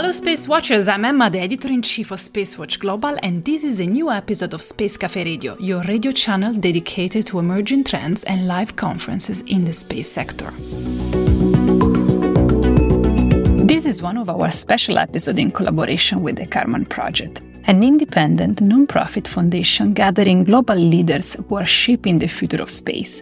Hello, Space Watchers. I'm Emma, the editor in chief of Spacewatch Global, and this is a new episode of Space Cafe Radio, your radio channel dedicated to emerging trends and live conferences in the space sector. This is one of our special episodes in collaboration with the Kármán Project, an independent non-profit foundation gathering global leaders who are shaping the future of space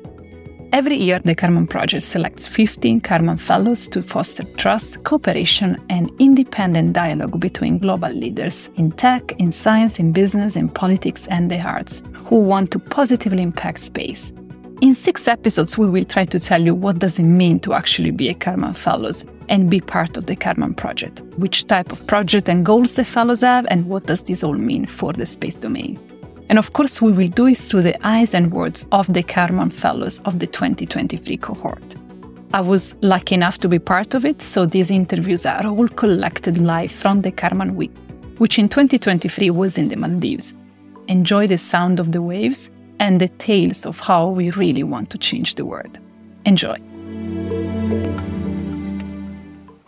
Every year, the Kármán Project selects 15 Kármán Fellows to foster trust, cooperation, and independent dialogue between global leaders in tech, in science, in business, in politics, and the arts who want to positively impact space. In six episodes, we will try to tell you what does it mean to actually be a Kármán Fellows and be part of the Kármán Project, which type of project and goals the fellows have, and what does this all mean for the space domain. And of course, we will do it through the eyes and words of the Kármán Fellows of the 2023 cohort. I was lucky enough to be part of it, so these interviews are all collected live from the Kármán Week, which in 2023 was in the Maldives. Enjoy the sound of the waves and the tales of how we really want to change the world. Enjoy!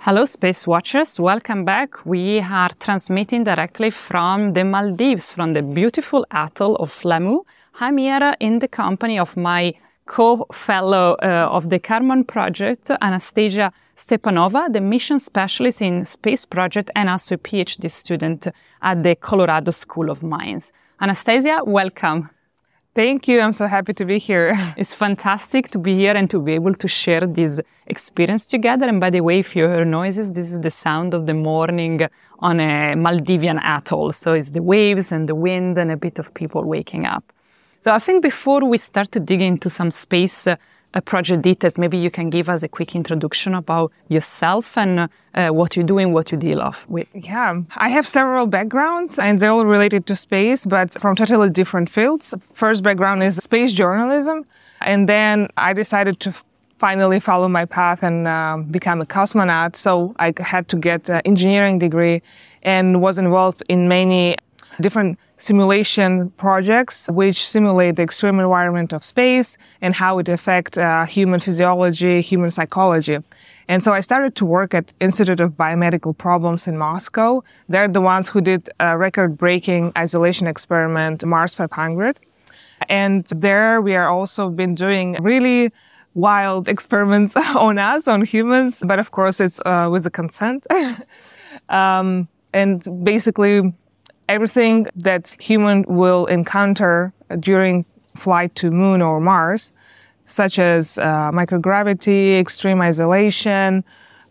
Hello, Space Watchers. Welcome back. We are transmitting directly from the Maldives, from the beautiful atoll of Flamu. I'm here in the company of my co-fellow uh, of the Kármán project, Anastasia Stepanova, the mission specialist in space project and also a PhD student at the Colorado School of Mines. Anastasia, welcome. Thank you. I'm so happy to be here. It's fantastic to be here and to be able to share this experience together. And by the way, if you hear noises, this is the sound of the morning on a Maldivian atoll. So it's the waves and the wind and a bit of people waking up. So I think before we start to dig into some space project details, maybe you can give us a quick introduction about yourself and uh, what you do and what you deal off with. Yeah, I have several backgrounds and they're all related to space, but from totally different fields. First background is space journalism. And then I decided to finally follow my path and uh, become a cosmonaut. So I had to get an engineering degree and was involved in many different simulation projects which simulate the extreme environment of space and how it affects uh, human physiology, human psychology. And so I started to work at Institute of Biomedical Problems in Moscow. They're the ones who did a record-breaking isolation experiment, Mars 500. And there we are also been doing really wild experiments on us, on humans, but of course it's uh, with the consent. um, and basically everything that human will encounter during flight to moon or Mars, such as uh, microgravity, extreme isolation,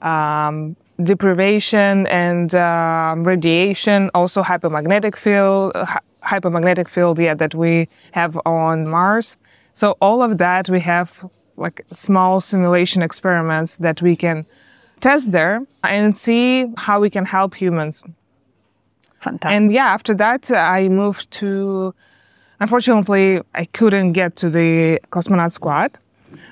um, deprivation, and uh, radiation, also hypermagnetic field, uh, hypermagnetic field, yeah, that we have on Mars. So all of that we have like small simulation experiments that we can test there and see how we can help humans Fantastic. And yeah, after that, I moved to, unfortunately, I couldn't get to the cosmonaut squad.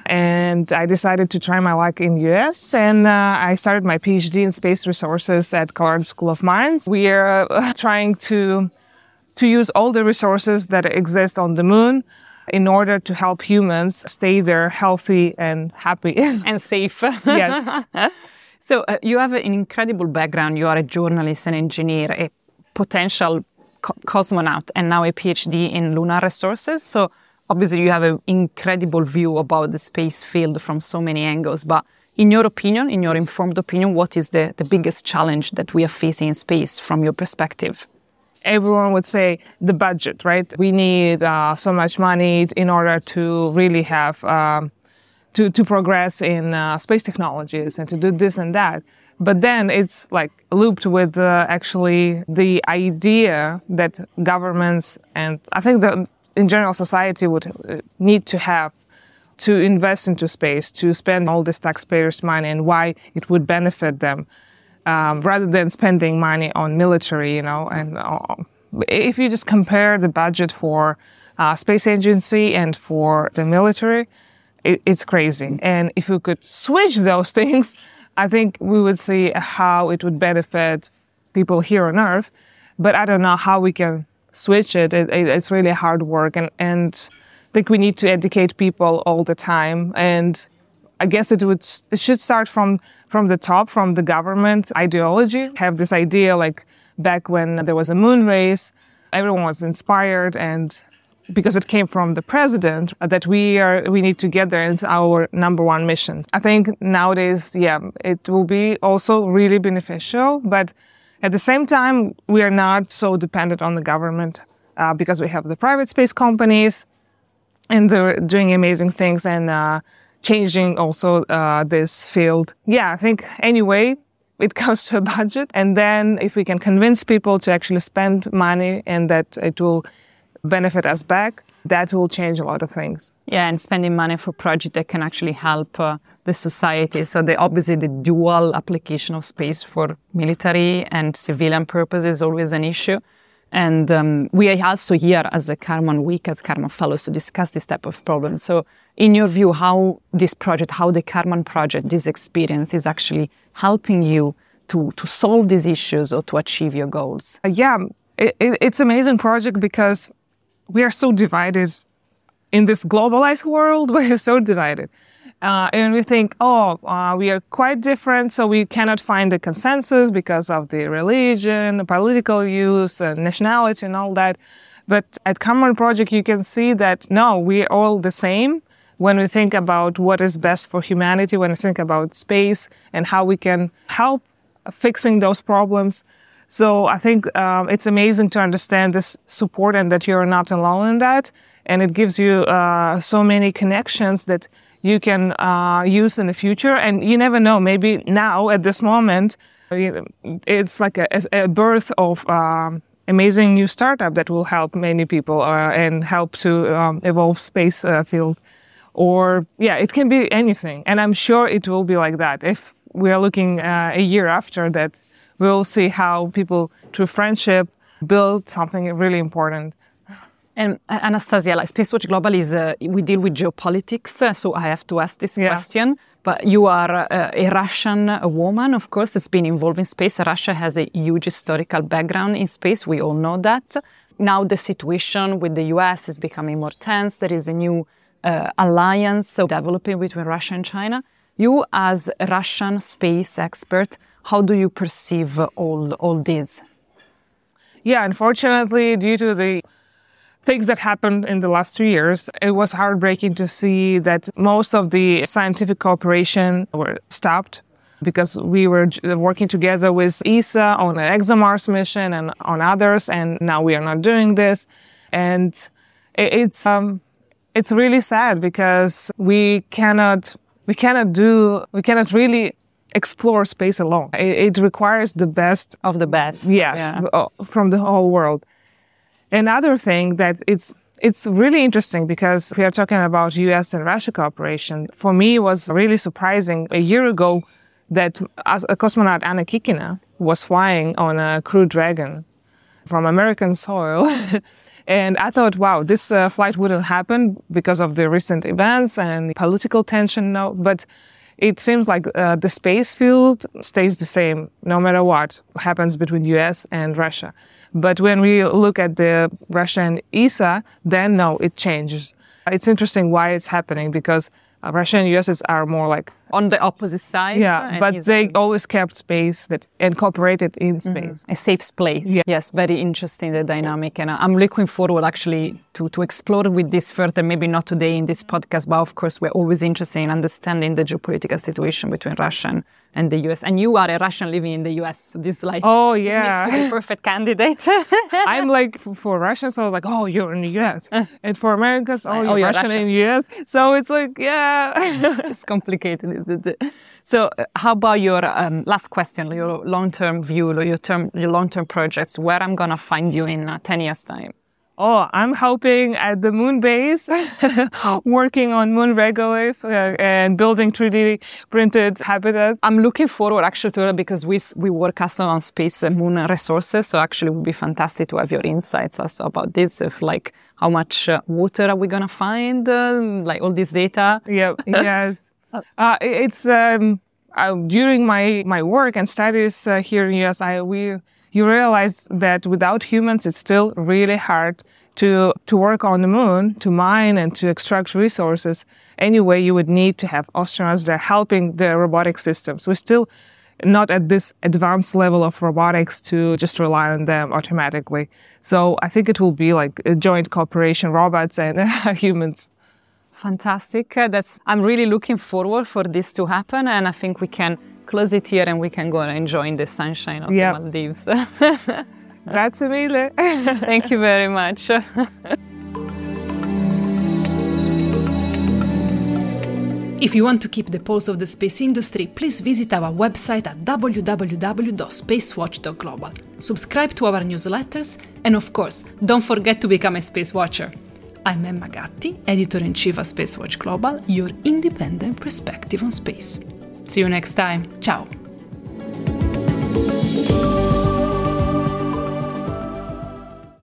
And I decided to try my luck in US and uh, I started my PhD in space resources at Colorado School of Mines. We are uh, trying to, to use all the resources that exist on the moon in order to help humans stay there healthy and happy. and safe. yes. So uh, you have an incredible background. You are a journalist, an engineer, a potential co- cosmonaut and now a PhD in lunar resources. So obviously you have an incredible view about the space field from so many angles. But in your opinion, in your informed opinion, what is the, the biggest challenge that we are facing in space from your perspective? Everyone would say the budget, right? We need uh, so much money in order to really have um, to to progress in uh, space technologies and to do this and that. But then it's like looped with uh, actually the idea that governments and I think that in general society would uh, need to have to invest into space, to spend all this taxpayers' money and why it would benefit them, um, rather than spending money on military, you know. And uh, if you just compare the budget for uh, space agency and for the military, it, it's crazy. And if you could switch those things, I think we would see how it would benefit people here on Earth, but I don't know how we can switch it. it, it it's really hard work, and and I think we need to educate people all the time. And I guess it would, it should start from, from the top, from the government ideology. Have this idea like back when there was a moon race, everyone was inspired and because it came from the president that we are we need to get there. It's our number one mission. I think nowadays yeah it will be also really beneficial but at the same time we are not so dependent on the government uh, because we have the private space companies and they're doing amazing things and uh, changing also uh, this field. Yeah i think anyway it comes to a budget and then if we can convince people to actually spend money and that it will benefit us back, that will change a lot of things. Yeah, and spending money for projects that can actually help uh, the society. So the, obviously the dual application of space for military and civilian purposes is always an issue. And um, we are also here as a Kármán Week, as Kármán Fellows, to discuss this type of problem. So, in your view, how this project, how the Kármán project, this experience is actually helping you to, to solve these issues or to achieve your goals? Uh, yeah, it, it, it's amazing project because we are so divided in this globalized world. We are so divided. Uh, and we think, oh, uh, we are quite different, so we cannot find a consensus because of the religion, the political use, uh, nationality, and all that. But at Kármán Project, you can see that no, we're all the same when we think about what is best for humanity, when we think about space and how we can help fixing those problems. So I think um, it's amazing to understand this support and that you're not alone in that. And it gives you uh, so many connections that you can uh, use in the future. And you never know, maybe now at this moment, it's like a, a birth of um, amazing new startup that will help many people uh, and help to um, evolve space uh, field. Or yeah, it can be anything. And I'm sure it will be like that. If we are looking uh, a year after that, we'll see how people, through friendship, build something really important. And uh, Anastasia, like Spacewatch Global is, uh, we deal with geopolitics, uh, so I have to ask this yeah. question. But you are uh, a Russian woman, of course, that's been involved in space. Russia has a huge historical background in space. We all know that. Now the situation with the US is becoming more tense. There is a new uh, alliance developing between Russia and China. You, as a Russian space expert, how do you perceive all, all this? Yeah, unfortunately, due to the things that happened in the last three years, it was heartbreaking to see that most of the scientific cooperation were stopped because we were working together with ESA on an ExoMars mission and on others, and now we are not doing this. And it's, um, it's really sad because we cannot, we cannot do, we cannot really explore space alone. It, it requires the best of the best. Yes, yeah. Uh, from the whole world. Another thing that it's it's really interesting because we are talking about U.S. and Russia cooperation. For me, it was really surprising a year ago that a cosmonaut Anna Kikina was flying on a Crew Dragon from American soil. and I thought, wow, this uh, flight wouldn't happen because of the recent events and political tension. No, but it seems like uh, the space field stays the same no matter what happens between US and Russia. But when we look at the Russia and ESA, then no, it changes. It's interesting why it's happening because Russia and US are more like on the opposite side. Yeah, but they always kept space that incorporated in mm-hmm. space. Mm-hmm. A safe space. Yeah. Yes, very interesting the dynamic, and uh, I'm looking forward actually to to explore with this further. Maybe not today in this podcast, but of course we're always interested in understanding the geopolitical situation between Russia and and the US. And you are a Russian living in the US. So this like oh yeah, makes you a perfect candidate. I'm like for Russians, so like oh you're in the US, and for Americans, oh, oh you're, you're Russian, Russian, in the US. So it's like yeah, it's complicated, is it? So uh, how about your um, last question, your long-term view, your term, your long-term projects? Where I'm gonna find you in uh, ten years' time? Oh, I'm helping at the moon base, working on moon regolith uh, and building 3D printed habitats. I'm looking forward actually to it because we, we work also on space and moon resources. So actually it would be fantastic to have your insights also about this, if like how much uh, water are we going to find, uh, like all this data. Yeah, yes. Uh, it's, um, uh, during my, my work and studies uh, here in US, I, we, you realize that without humans, it's still really hard to, to work on the moon, to mine and to extract resources, anyway, you would need to have astronauts there helping the robotic systems. We're still not at this advanced level of robotics to just rely on them automatically. So I think it will be like a joint cooperation, robots and humans. Fantastic. That's, I'm really looking forward for this to happen. And I think we can close it here and we can go and enjoy the sunshine of yep. the Maldives. Grazie mille. Thank you very much. If you want to keep the pulse of the space industry, please visit our website at www.spacewatch.global. Subscribe to our newsletters, and of course, don't forget to become a space watcher. I'm Emma Gatti, editor in chief of Spacewatch Global, your independent perspective on space. See you next time. Ciao.